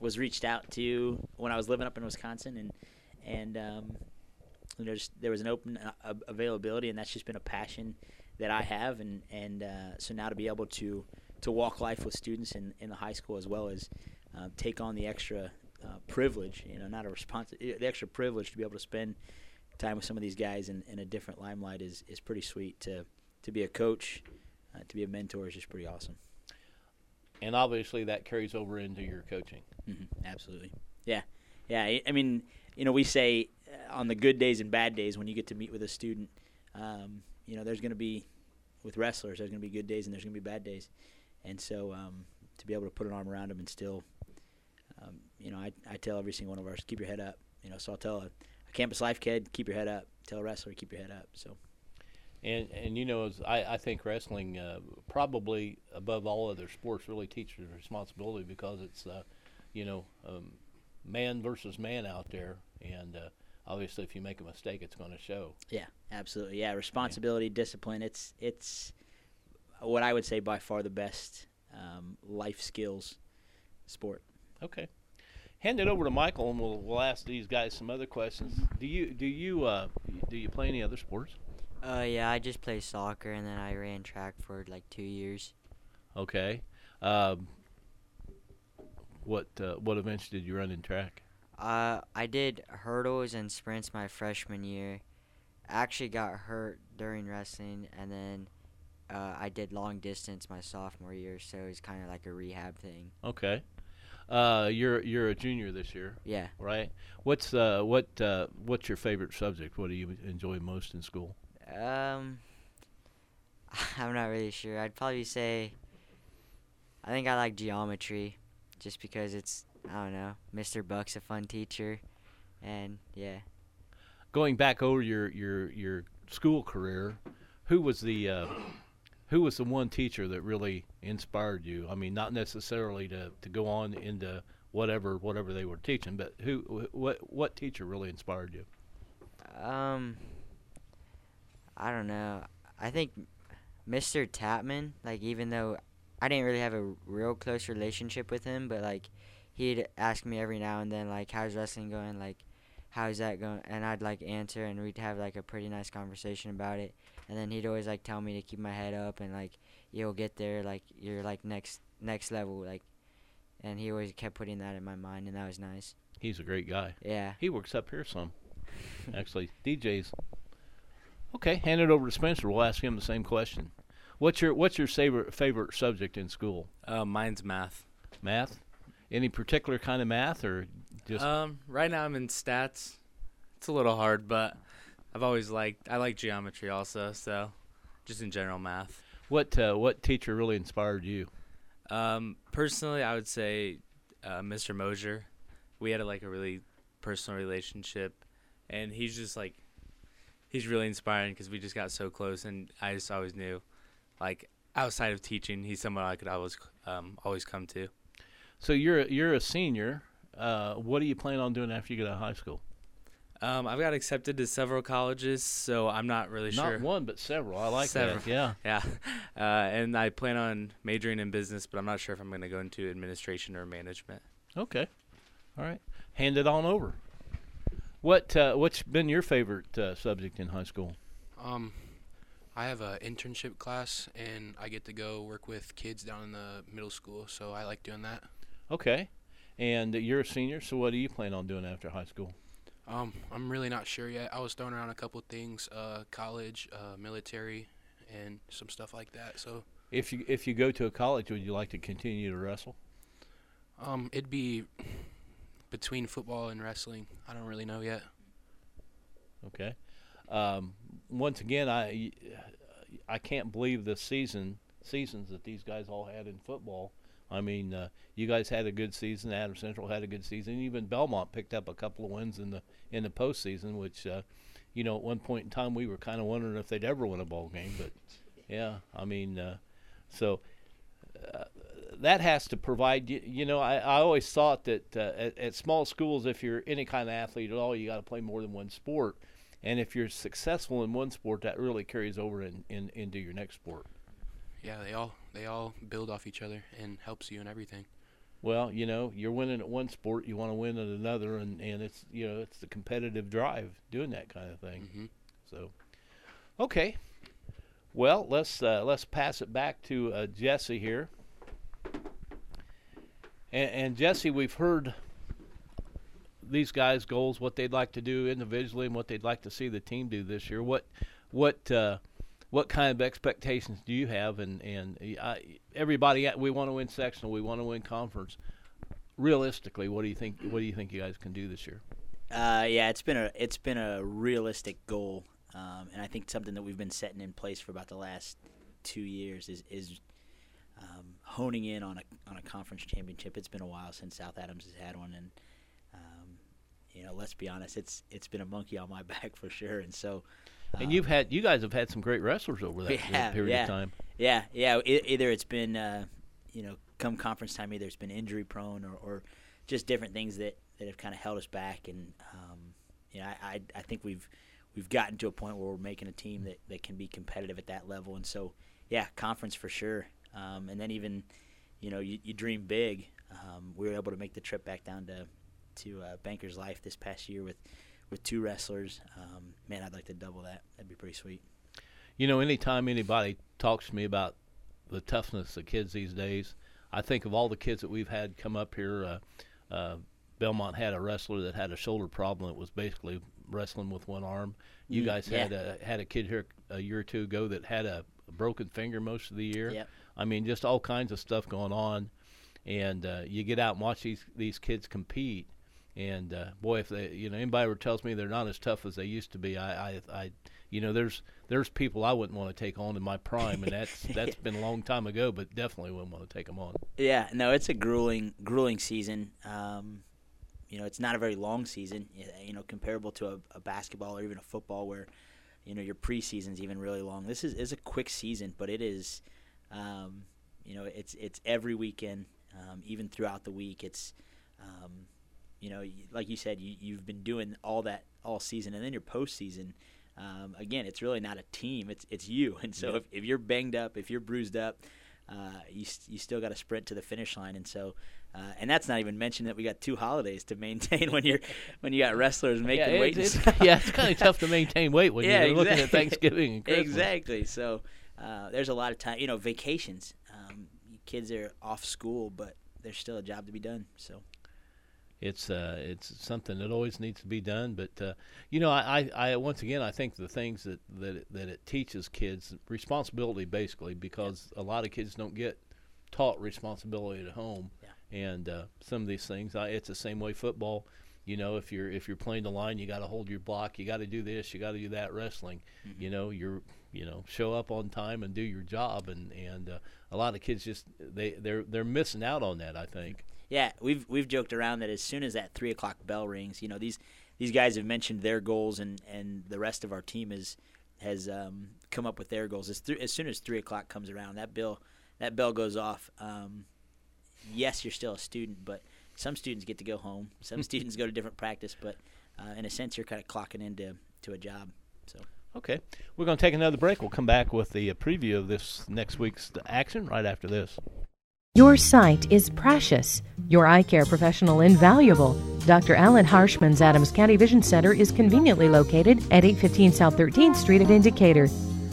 was reached out to when I was living up in Wisconsin, and and um, you know, there was an open uh, availability, and that's just been a passion that I have, and and uh, so now to be able to to walk life with students in, in the high school as well as uh, take on the extra uh, privilege, you know, not a response, the extra privilege to be able to spend time with some of these guys in, in a different limelight is, is pretty sweet. To to be a coach, uh, to be a mentor is just pretty awesome. And obviously that carries over into your coaching. Mm-hmm. Absolutely. Yeah. Yeah. I mean, you know, we say uh, on the good days and bad days when you get to meet with a student, um, you know, there's going to be with wrestlers, there's going to be good days and there's going to be bad days, and so um, to be able to put an arm around them and still, um, you know, I, I tell every single one of ours, keep your head up. You know, so I'll tell a, a campus life kid, keep your head up. Tell a wrestler, keep your head up. So. And and you know, I, I think wrestling uh, probably above all other sports really teaches responsibility because it's, uh, you know, um, man versus man out there, and uh, obviously if you make a mistake, it's going to show. Yeah, absolutely. Yeah, responsibility, yeah. discipline. It's it's what I would say by far the best um, life skills sport. Okay. Hand it over to Michael, and we'll we'll ask these guys some other questions. Do you do you uh, do you play any other sports? Uh, yeah, I just play soccer, and then I ran track for like two years. Okay. Um, what uh, what events did you run in track? Uh, I did hurdles and sprints my freshman year. Actually got hurt during wrestling, and then uh, I did long distance my sophomore year, so it was kind of like a rehab thing. Okay. Uh, you're you're a junior this year. Yeah. Right. What's uh what uh what's your favorite subject? What do you enjoy most in school? Um, I'm not really sure. I'd probably say. I think I like geometry, just because it's I don't know. Mr. Buck's a fun teacher, and yeah. Going back over your your your school career, who was the uh, who was the one teacher that really inspired you? I mean, not necessarily to, to go on into whatever whatever they were teaching, but who what what teacher really inspired you? Um, I don't know. I think Mr. Tapman, like even though I didn't really have a real close relationship with him, but like he'd ask me every now and then like how's wrestling going? Like how's that going? And i'd like answer and we'd have like a pretty nice conversation about it. And then he'd always like tell me to keep my head up and like you'll get there like you're like next next level like and he always kept putting that in my mind and that was nice. He's a great guy. Yeah. He works up here some actually. Djs okay hand it over to spencer. We'll ask him the same question. What's your what's your favorite favorite subject in school? Uh, mine's math. Math? Any particular kind of math or just um right now i'm in stats. It's a little hard but i've always liked i like geometry also so just in general math. What uh, what teacher really inspired you? Um personally i would say uh, mr mosier. We had a, like a really personal relationship and he's just like he's really inspiring because we just got so close and i just always knew like outside of teaching he's someone i could always um, always come to so you're you're a senior. Uh, what do you plan on doing after you get out of high school? Um, I've got accepted to several colleges, so I'm not really not sure. Not one, but several. I like several. that. Yeah, yeah. Uh, and I plan on majoring in business, but I'm not sure if I'm going to go into administration or management. Okay, all right. Hand it on over. What uh, What's been your favorite uh, subject in high school? Um, I have an internship class, and I get to go work with kids down in the middle school, so I like doing that. Okay. And you're a senior, so what do you plan on doing after high school? Um, I'm really not sure yet. I was throwing around a couple things, uh, college, uh, military, and some stuff like that. So if you if you go to a college, would you like to continue to wrestle? Um, it'd be between football and wrestling. I don't really know yet. Okay. Um, once again, I I can't believe the season seasons that these guys all had in football. I mean, uh, you guys had a good season. Adam Central had a good season. Even Belmont picked up a couple of wins in the in the postseason, which, uh, you know, at one point in time we were kind of wondering if they'd ever win a ball game. But yeah, I mean, uh, so uh, that has to provide. You, you know, I, I always thought that uh, at, at small schools, if you're any kind of athlete at all, you got to play more than one sport. And if you're successful in one sport, that really carries over in, in into your next sport yeah, they all they all build off each other and helps you in everything. well, you know, you're winning at one sport, you want to win at another, and and it's you know it's the competitive drive doing that kind of thing. Mm-hmm. So, okay, well let's uh, let's pass it back to uh, Jesse here. And, and Jesse, we've heard these guys' goals, what they'd like to do individually, and what they'd like to see the team do this year. What what uh, what kind of expectations do you have? And and I, everybody, we want to win sectional, we want to win conference. Realistically, what do you think? What do you think you guys can do this year? Uh, yeah, it's been a it's been a realistic goal, um, and I think something that we've been setting in place for about the last two years is is um, honing in on a on a conference championship. It's been a while since South Adams has had one, and um, you know, let's be honest, it's it's been a monkey on my back for sure. And so, and you've had you guys have had some great wrestlers over that yeah, period yeah, of time. Yeah, yeah. I, either it's been uh, you know come conference time, either it's been injury prone or, or just different things that, that have kind of held us back. And um, you know, I, I I think we've we've gotten to a point where we're making a team that, that can be competitive at that level. And so, yeah, conference for sure. Um, and then even, you know, you, you dream big. Um, we were able to make the trip back down to to uh, Banker's Life this past year with with two wrestlers. Um, man, I'd like to double that. That'd be pretty sweet. You know, anytime anybody talks to me about the toughness of kids these days, I think of all the kids that we've had come up here. Uh, uh, Belmont had a wrestler that had a shoulder problem. that was basically wrestling with one arm. You Mm, guys yeah. had a had a kid here a year or two ago that had a, broken finger most of the year. Yep. I mean, just all kinds of stuff going on, and uh, you get out and watch these these kids compete. And uh, boy, if they, you know, anybody ever tells me they're not as tough as they used to be, I, I, I you know, there's there's people I wouldn't want to take on in my prime, and that's that's been a long time ago, but definitely wouldn't want to take them on. Yeah, no, it's a grueling, grueling season. Um, you know, it's not a very long season. You know, comparable to a, a basketball or even a football, where you know your preseason's even really long. This is, is a quick season, but it is, um, you know, it's it's every weekend, um, even throughout the week. It's, um, you know, like you said, you, you've been doing all that all season, and then your postseason. Um, again, it's really not a team; it's it's you. And so, Yeah. if, if you're banged up, if you're bruised up, uh, you you still got to sprint to the finish line. And so, uh, and that's not even mentioning that we got two holidays to maintain when you're when you got wrestlers making yeah, weight. it's, it's, yeah, it's kind of tough to maintain weight when yeah, you're looking at. Thanksgiving and Christmas. Exactly. So uh, there's a lot of time. You know, vacations. Um, kids are off school, but there's still a job to be done. So. It's uh, it's something that always needs to be done. But uh, you know, I, I, I once again I think the things that that it, that it teaches kids responsibility basically because a lot of kids don't get taught responsibility at home, and uh, some of these things I, it's the same way football. You know, if you're if you're playing the line, you got to hold your block. You got to do this. You got to do that. Wrestling, you know, you're you know show up on time and do your job. And and uh, a lot of kids just they they're they're missing out on that. I think. Yeah, we've we've joked around that as soon as that three o'clock bell rings, you know these these guys have mentioned their goals, and, and the rest of our team is has um, come up with their goals. As, th- as soon as three o'clock comes around, that bell that bell goes off. Um, yes, you're still a student, but some students get to go home. Some students go to different practice, but uh, in a sense, you're kind of clocking into to a job. So. Okay, we're going to take another break. We'll come back with the uh, preview of this next week's action right after this. Your sight is precious. Your eye care professional invaluable. Dr. Alan Harshman's Adams County Vision Center is conveniently located at 815 South 13th Street at in Decatur.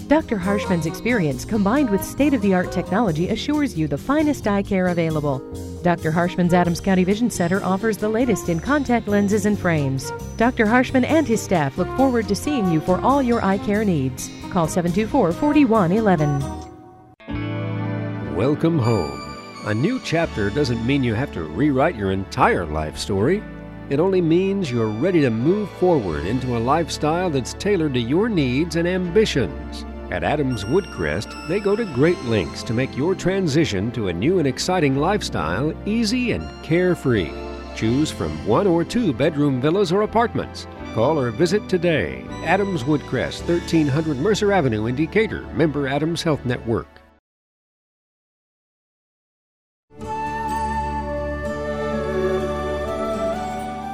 Dr. Harshman's experience combined with state of the art technology assures you the finest eye care available. Dr. Harshman's Adams County Vision Center offers the latest in contact lenses and frames. Dr. Harshman and his staff look forward to seeing you for all your eye care needs. Call 724 4111. Welcome home. A new chapter doesn't mean you have to rewrite your entire life story. It only means you're ready to move forward into a lifestyle that's tailored to your needs and ambitions. At Adams Woodcrest, they go to great lengths to make your transition to a new and exciting lifestyle easy and carefree. Choose from one or two bedroom villas or apartments. Call or visit today. Adams Woodcrest, 1300 Mercer Avenue in Decatur, member Adams Health Network.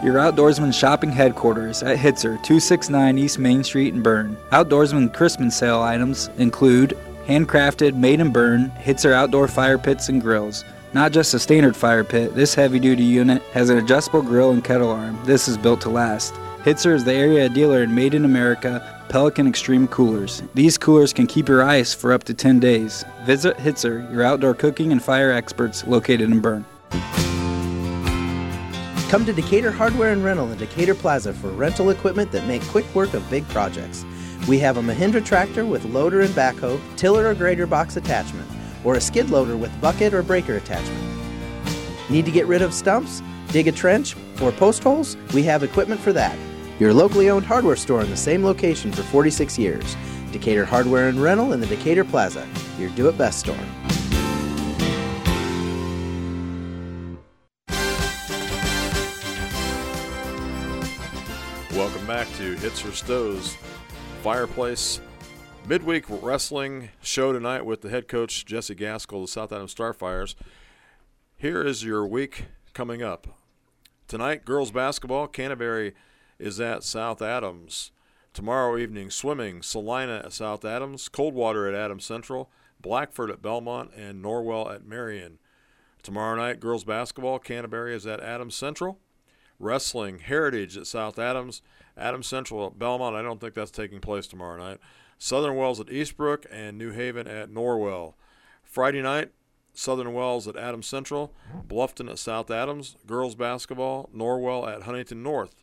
Your Outdoorsman shopping headquarters at Hitzer, 269 East Main Street in Berne. Outdoorsman Christmas sale items include handcrafted, made in Berne Hitzer outdoor fire pits and grills. Not just a standard fire pit, this heavy duty unit has an adjustable grill and kettle arm. This is built to last. Hitzer is the area dealer in Made in America Pelican Extreme Coolers. These coolers can keep your ice for up to 10 days. Visit Hitzer, your outdoor cooking and fire experts located in Berne. Come to Decatur Hardware and Rental in Decatur Plaza for rental equipment that make quick work of big projects. We have a Mahindra tractor with loader and backhoe, tiller or grader box attachment, or a skid loader with bucket or breaker attachment. Need to get rid of stumps, dig a trench, or post holes? We have equipment for that. Your locally owned hardware store in the same location for 46 years. Decatur Hardware and Rental in the Decatur Plaza, your do it best store. Back to Hitzer Stoves Fireplace midweek wrestling show tonight with the head coach Jesse Gaskell of the South Adams Starfires. Here is your week coming up. Tonight, girls basketball, Canterbury is at South Adams. Tomorrow evening, swimming, Celina at South Adams, Coldwater at Adams Central, Blackford at Belmont, and Norwell at Marion. Tomorrow night, girls basketball, Canterbury is at Adams Central. Wrestling, Heritage at South Adams, Adams Central at Belmont. I don't think that's taking place tomorrow night. Southern Wells at Eastbrook, and New Haven at Norwell. Friday night, Southern Wells at Adams Central, Bluffton at South Adams, girls basketball, Norwell at Huntington North.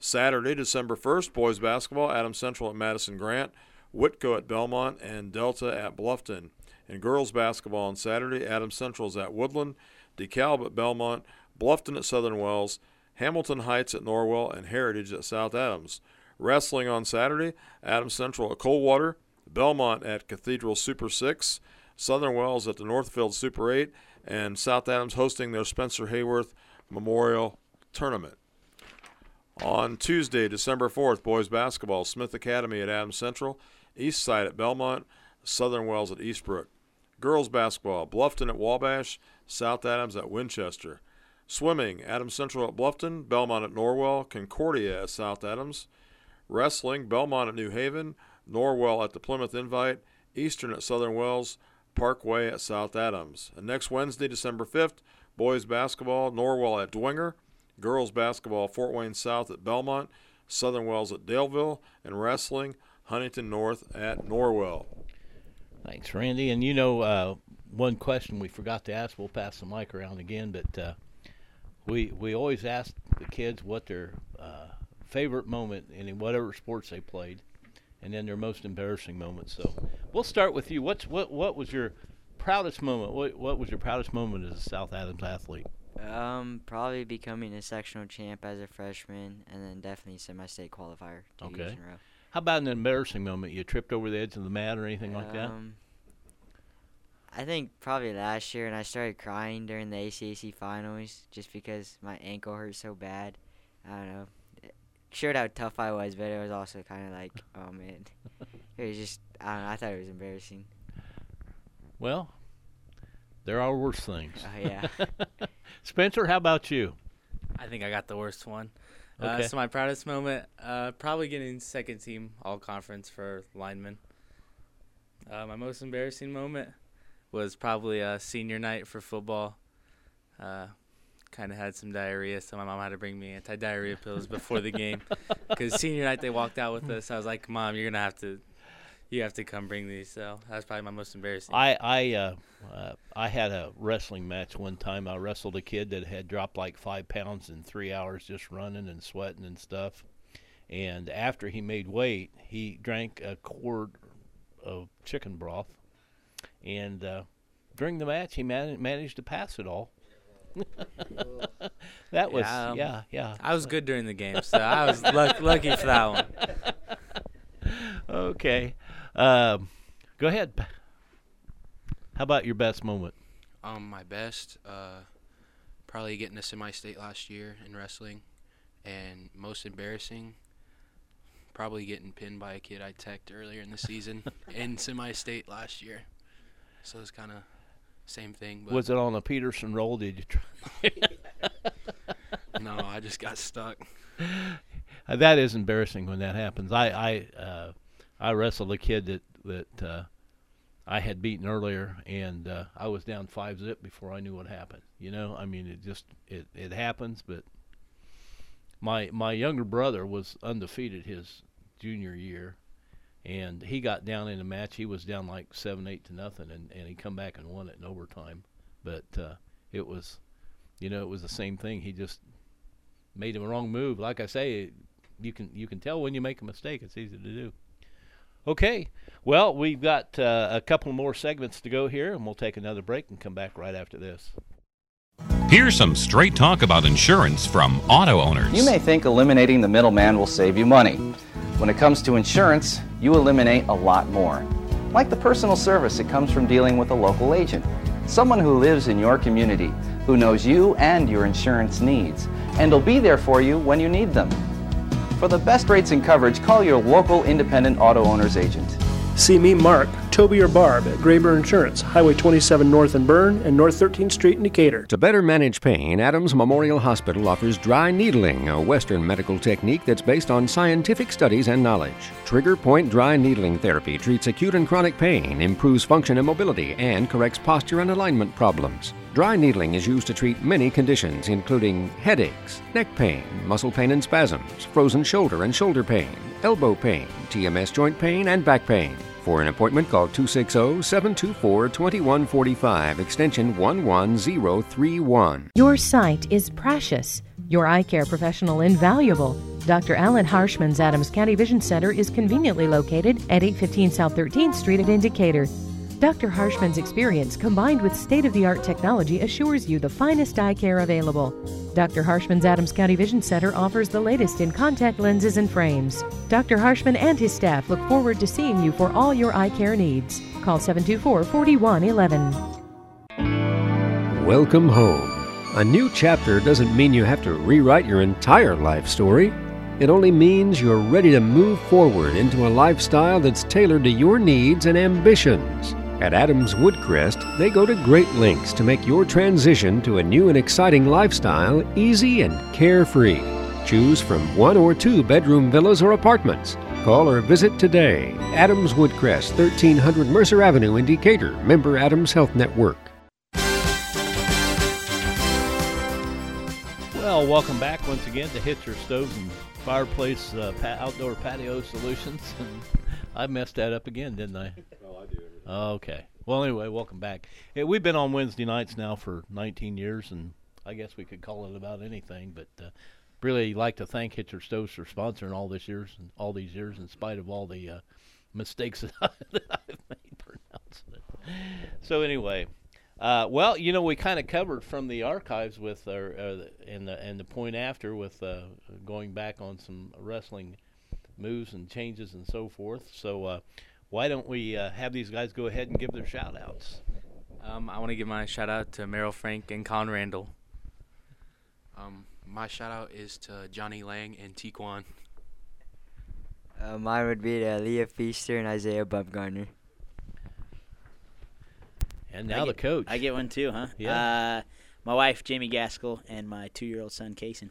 Saturday, December 1st, boys basketball, Adams Central at Madison Grant, Whitko at Belmont, and Delta at Bluffton. And girls basketball on Saturday, Adams Central is at Woodland, DeKalb at Belmont, Bluffton at Southern Wells, Hamilton Heights at Norwell, and Heritage at South Adams. Wrestling on Saturday, Adams Central at Coldwater, Belmont at Cathedral Super 6, Southern Wells at the Northfield Super 8, and South Adams hosting their Spencer Hayworth Memorial Tournament. On Tuesday, December 4th, boys basketball, Smith Academy at Adams Central, East Side at Belmont, Southern Wells at Eastbrook. Girls basketball, Bluffton at Wabash, South Adams at Winchester. Swimming, Adams Central at Bluffton, Belmont at Norwell, Concordia at South Adams. Wrestling, Belmont at New Haven, Norwell at the Plymouth Invite, Eastern at Southern Wells, Parkway at South Adams. And next Wednesday, December 5th, boys basketball, Norwell at Dwenger, girls basketball, Fort Wayne South at Belmont, Southern Wells at Daleville, and wrestling, Huntington North at Norwell. Thanks, Randy. And you know, uh, one question we forgot to ask, we'll pass the mic around again, but uh, we we always ask the kids what their uh, favorite moment in whatever sports they played, and then their most embarrassing moment. So we'll start with you. What's what what was your proudest moment? What what was your proudest moment as a South Adams athlete? Um, probably becoming a sectional champ as a freshman, and then definitely semi-state qualifier two okay. years in a row. How about an embarrassing moment? You tripped over the edge of the mat or anything like that? I think probably last year, and I started crying during the ACAC finals just because my ankle hurt so bad. I don't know. It showed how tough I was, but it was also kind of like, oh man, it was just I don't know. I thought it was embarrassing. Well, there are worse things. Oh, yeah. Spencer, how about you? I think I got the worst one. Okay. Uh, so my proudest moment, uh, probably getting second team all conference for linemen. Uh, my most embarrassing moment was probably a senior night for football. Uh, kind of had some diarrhea, so my mom had to bring me anti-diarrhea pills before the game. Because senior night they walked out with us. I was like, "Mom, you're gonna have to, you have to come bring these." So that's probably my most embarrassing. I I uh, uh, I had a wrestling match one time. I wrestled a kid that had dropped like five pounds in three hours just running and sweating and stuff. And after he made weight, he drank a quart of chicken broth. And uh, during the match, he man- managed to pass it all. that was Yeah, um, yeah yeah. I was good during the game, so I was luck- lucky for that one. okay, um, go ahead. How about your best moment? Um, my best, uh, probably getting to semi-state last year in wrestling, and most embarrassing, probably getting pinned by a kid I teched earlier in the season in semi-state last year. So it's kind of same thing. But Was it on a Peterson roll? Did you try? no, I just got stuck. Uh, that is embarrassing when that happens. I I uh, I wrestled a kid that that uh, I had beaten earlier, and uh, I was down five zip before I knew what happened. You know, I mean, it just it it happens. But my my younger brother was undefeated his junior year, and he got down in a match. He was down like seven eight to nothing, and and he come back and won it in overtime. But uh, it was, you know, it was the same thing. He just made him a wrong move. Like I say, you can you can tell when you make a mistake. It's easy to do. Okay, well we've got uh, a couple more segments to go here, and we'll take another break and come back right after this. Here's some straight talk about insurance from auto owners. You may think eliminating the middleman will save you money. When it comes to insurance, you eliminate a lot more. Like the personal service that comes from dealing with a local agent, someone who lives in your community, who knows you and your insurance needs, and will be there for you when you need them. For the best rates and coverage, call your local independent auto owner's agent. See me, Mark, Toby, or Barb at Graber Insurance, Highway 27 North in Berne and North 13th Street in Decatur. To better manage pain, Adams Memorial Hospital offers dry needling, a Western medical technique that's based on scientific studies and knowledge. Trigger point dry needling therapy treats acute and chronic pain, improves function and mobility, and corrects posture and alignment problems. Dry needling is used to treat many conditions, including headaches, neck pain, muscle pain and spasms, frozen shoulder and shoulder pain, elbow pain, TMJ joint pain, and back pain. For an appointment, call 260 724 2145, extension 11031. Your sight is precious. Your eye care professional invaluable. Dr. Alan Harshman's Adams County Vision Center is conveniently located at 815 South 13th Street at in Decatur. Dr. Harshman's experience combined with state of the art technology assures you the finest eye care available. Dr. Harshman's Adams County Vision Center offers the latest in contact lenses and frames. Dr. Harshman and his staff look forward to seeing you for all your eye care needs. Call 724 4111. Welcome home. A new chapter doesn't mean you have to rewrite your entire life story. It only means you're ready to move forward into a lifestyle that's tailored to your needs and ambitions. At Adams Woodcrest, they go to great lengths to make your transition to a new and exciting lifestyle easy and carefree. Choose from one or two bedroom villas or apartments. Call or visit today. Adams Woodcrest, 1300 Mercer Avenue in Decatur, member Adams Health Network. Well, welcome back once again to Hitcher Stoves and Fireplace uh, pa- Outdoor Patio Solutions. I messed that up again, didn't I? Well, I do. Okay. Well, anyway, welcome back. Yeah, we've been on Wednesday nights now for 19 years, and I guess we could call it about anything. But uh, really like to thank Hitcher Stoves for sponsoring all this years and all these years, in spite of all the uh, mistakes that, I, that I've made pronouncing it. So anyway, uh, well, you know, we kind of covered from the archives with our uh, and the and the point after with uh, going back on some wrestling moves and changes and so forth. So uh, why don't we uh, have these guys go ahead and give their shout outs? Um, I want to give my shout out to Merrill Frank and Con Randall. Um, my shout out is to Johnny Lang and Tiquan. Uh, mine would be to Leah Feaster and Isaiah Bumgarner. And I now the get- coach. I get one too, huh? Yeah. Uh, my wife, Jamie Gaskell, and my two-year-old son, Kaysen.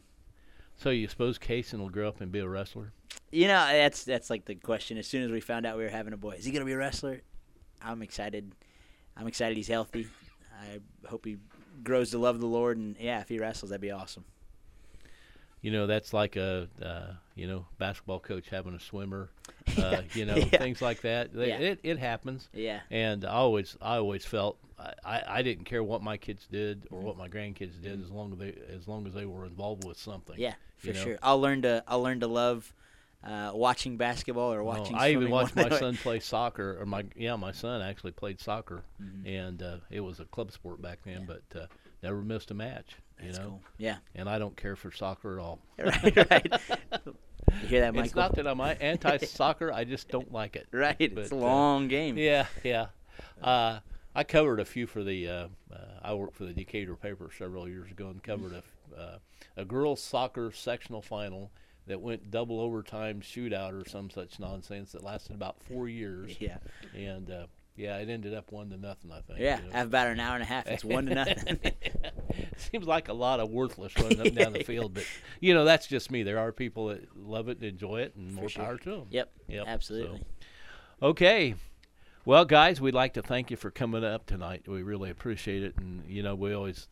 So you suppose Kaysen will grow up and be a wrestler? You know, that's that's like the question. As soon as we found out we were having a boy, is he gonna be a wrestler? I'm excited. I'm excited he's healthy. I hope he grows to love the Lord, and yeah, if he wrestles, that'd be awesome. You know, that's like a uh, you know basketball coach having a swimmer. Uh, you know, Yeah. things like that. They, Yeah. It it happens. Yeah. And I always I always felt I, I, I didn't care what my kids did or what my grandkids did as long as they as long as they were involved with something. Yeah, for you know? sure. I'll learn to I'll learn to love uh, watching basketball or No, watching. I even watched my son play soccer, or my yeah, my son actually played soccer, Mhm. and uh, it was a club sport back then, but uh, never missed a match. You That's know, cool. Yeah. And I don't care for soccer at all. Right, right. You hear that, It's Michael? not that I'm anti-soccer. I just don't like it. Right, it's a But, uh, long game. Yeah, yeah. Uh, I covered a few for the. Uh, uh, I worked for the Decatur paper several years ago and covered a uh, a girls soccer sectional final that went double overtime shootout or some such nonsense that lasted about four years. Yeah. And uh, yeah, it ended up one to nothing. I think. Yeah, you know. after about an hour and a half, it's one to nothing. Seems like a lot of worthless running up and down the field, but you know that's just me. There are people that love it, and enjoy it, and For more sure. power to them. Yep, Yep. absolutely. So. Okay. Well, guys, we'd like to thank you for coming up tonight. We really appreciate it, and you know we always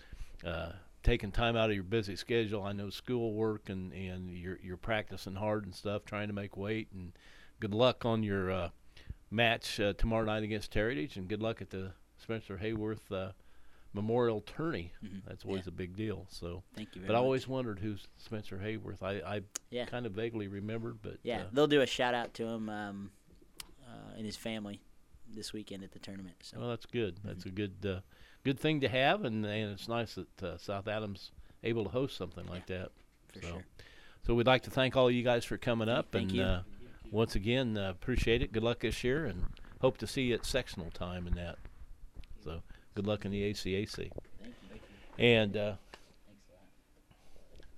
uh, taking time out of your busy schedule. I know school work and and you're you're practicing hard and stuff, trying to make weight. And good luck on your uh, match uh, tomorrow night against Heritage, and good luck at the Spencer Hayworth uh, Memorial Tourney. That's always Yeah. a big deal. So Thank you very But I always wondered who's Spencer Hayworth. I I Yeah. kind of vaguely remembered, but Yeah, uh, they'll do a shout out to him um, uh, and his family this weekend at the tournament. So Well, that's good. That's a good uh, good thing to have, and, and it's nice that uh, South Adams able to host something like that. for so, sure. so we'd like to thank all you guys for coming up, Thank and you. Uh, once again uh, appreciate it. Good luck this year, and hope to see you at sectional time and that. So good luck in the ACAC. Thank you. And uh,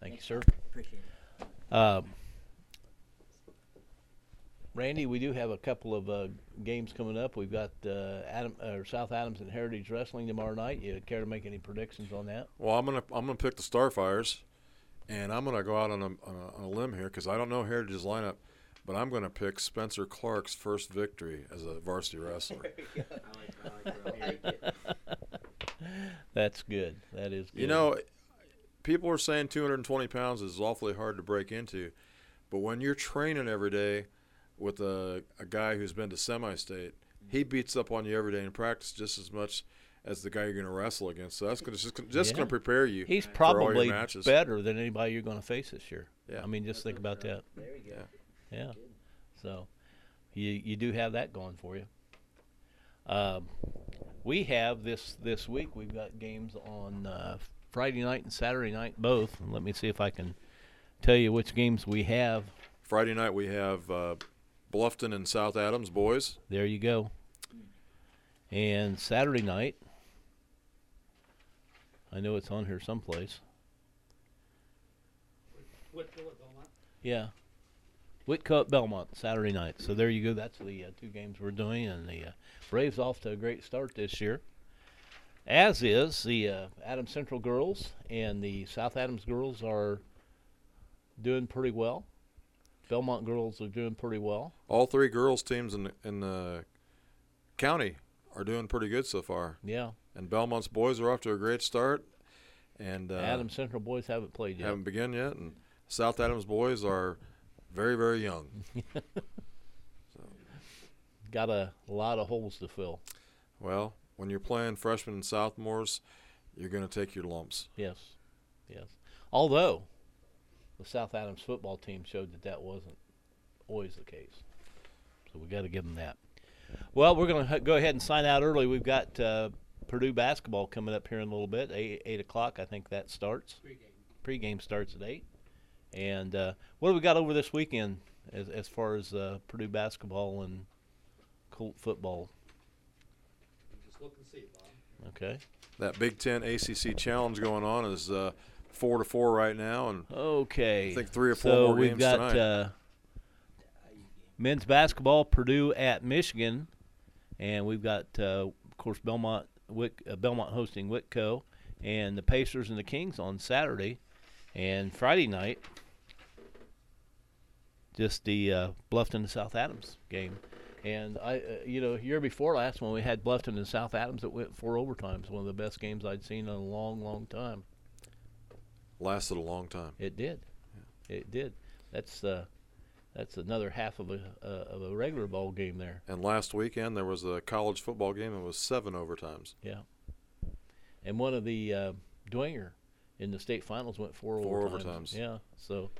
thank you, sir. Appreciate it. Um, Randy, we do have a couple of uh, games coming up. We've got uh, Adam or South Adams and Heritage Wrestling tomorrow night. You care to make any predictions on that? Well, I'm gonna I'm gonna pick the Starfires, and I'm gonna go out on a, on a, on a limb here because I don't know Heritage's lineup, but I'm gonna pick Spencer Clark's first victory as a varsity wrestler. That's good. That is good. You know, people are saying 220 pounds is awfully hard to break into, but when you're training every day with a, a guy who's been to semi-state, he beats up on you every day in practice just as much as the guy you're going to wrestle against. So that's gonna, just just Yeah. going to prepare you. He's for all your probably matches. better than anybody you're going to face this year. Yeah. I mean, just think about that. There you go. Yeah. So, you you do have that going for you. Um, we have this this week. We've got games on uh, Friday night and Saturday night both. And let me see if I can tell you which games we have. Friday night we have uh, Bluffton and South Adams boys. There you go. And Saturday night, I know it's on here someplace. Yeah. Whitko at Belmont Saturday night. So there you go. That's the uh, two games we're doing, and the uh, Braves off to a great start this year. As is the uh, Adams Central girls and the South Adams girls are doing pretty well. Belmont girls are doing pretty well. All three girls teams in in the county are doing pretty good so far. Yeah. And Belmont's boys are off to a great start. And uh, Adams Central boys haven't played yet. haven't begun yet, and South Adams boys are very very young. Got a lot of holes to fill. well, when you're playing freshmen and sophomores, you're going to take your lumps. Yes, yes. Although the South Adams football team showed that that wasn't always the case, so we got to give them that. Well, we're going to go ahead and sign out early. We've got uh, Purdue basketball coming up here in a little bit. Eight, eight o'clock, I think that starts. Pre-game. Pre-game starts at eight. And uh, what do we got over this weekend as as far as uh, Purdue basketball and Colt football? Just look and see, Bob. Okay. That Big Ten ACC challenge going on is uh, four to four right now, and Okay. I think three or four so more we've games got, tonight. Uh, men's basketball, Purdue at Michigan, and we've got, uh, of course, Belmont Wick, uh, Belmont hosting Whitco, and the Pacers and the Kings on Saturday, and Friday night, just the uh, Bluffton and South Adams game. And I, uh, you know, year before last when we had Bluffton and South Adams, it went four overtimes. One of the best games I'd seen in a long, long time. lasted a long time. It did. It did. That's uh, that's another half of a uh, of a regular ball game there. And last weekend there was a college football game that was seven overtimes. Yeah. And one of the uh, Dwenger in the state finals went four, Four overtimes. overtimes. Yeah. So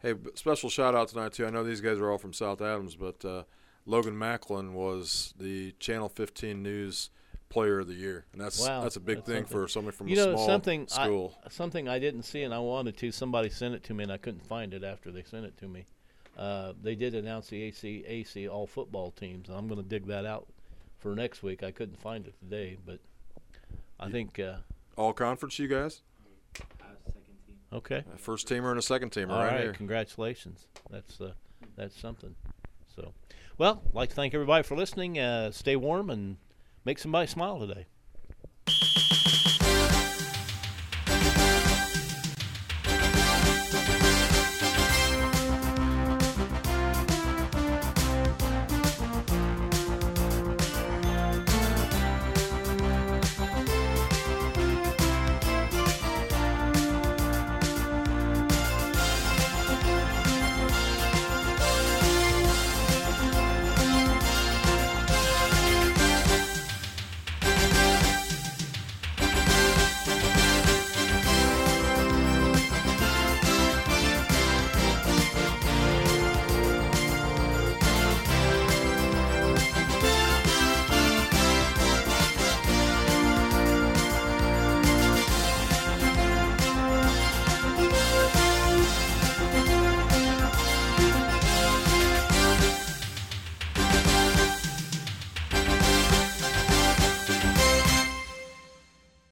Hey, special shout out tonight too. I know these guys are all from South Adams, but uh, Logan Macklin was the Channel 15 News Player of the Year, and that's wow, that's a big thing something. for somebody from you a know small something school. I, something I didn't see and I wanted to. Somebody sent it to me and I couldn't find it after they sent it to me. Uh, they did announce the AC AC all football teams, and I'm going to dig that out for next week. I couldn't find it today, but I think uh, all conference, you guys. Okay. A first teamer and a second teamer All right, right, here. congratulations. That's uh, that's something. So, well, I'd like to thank everybody for listening. Uh, stay warm and make somebody smile today.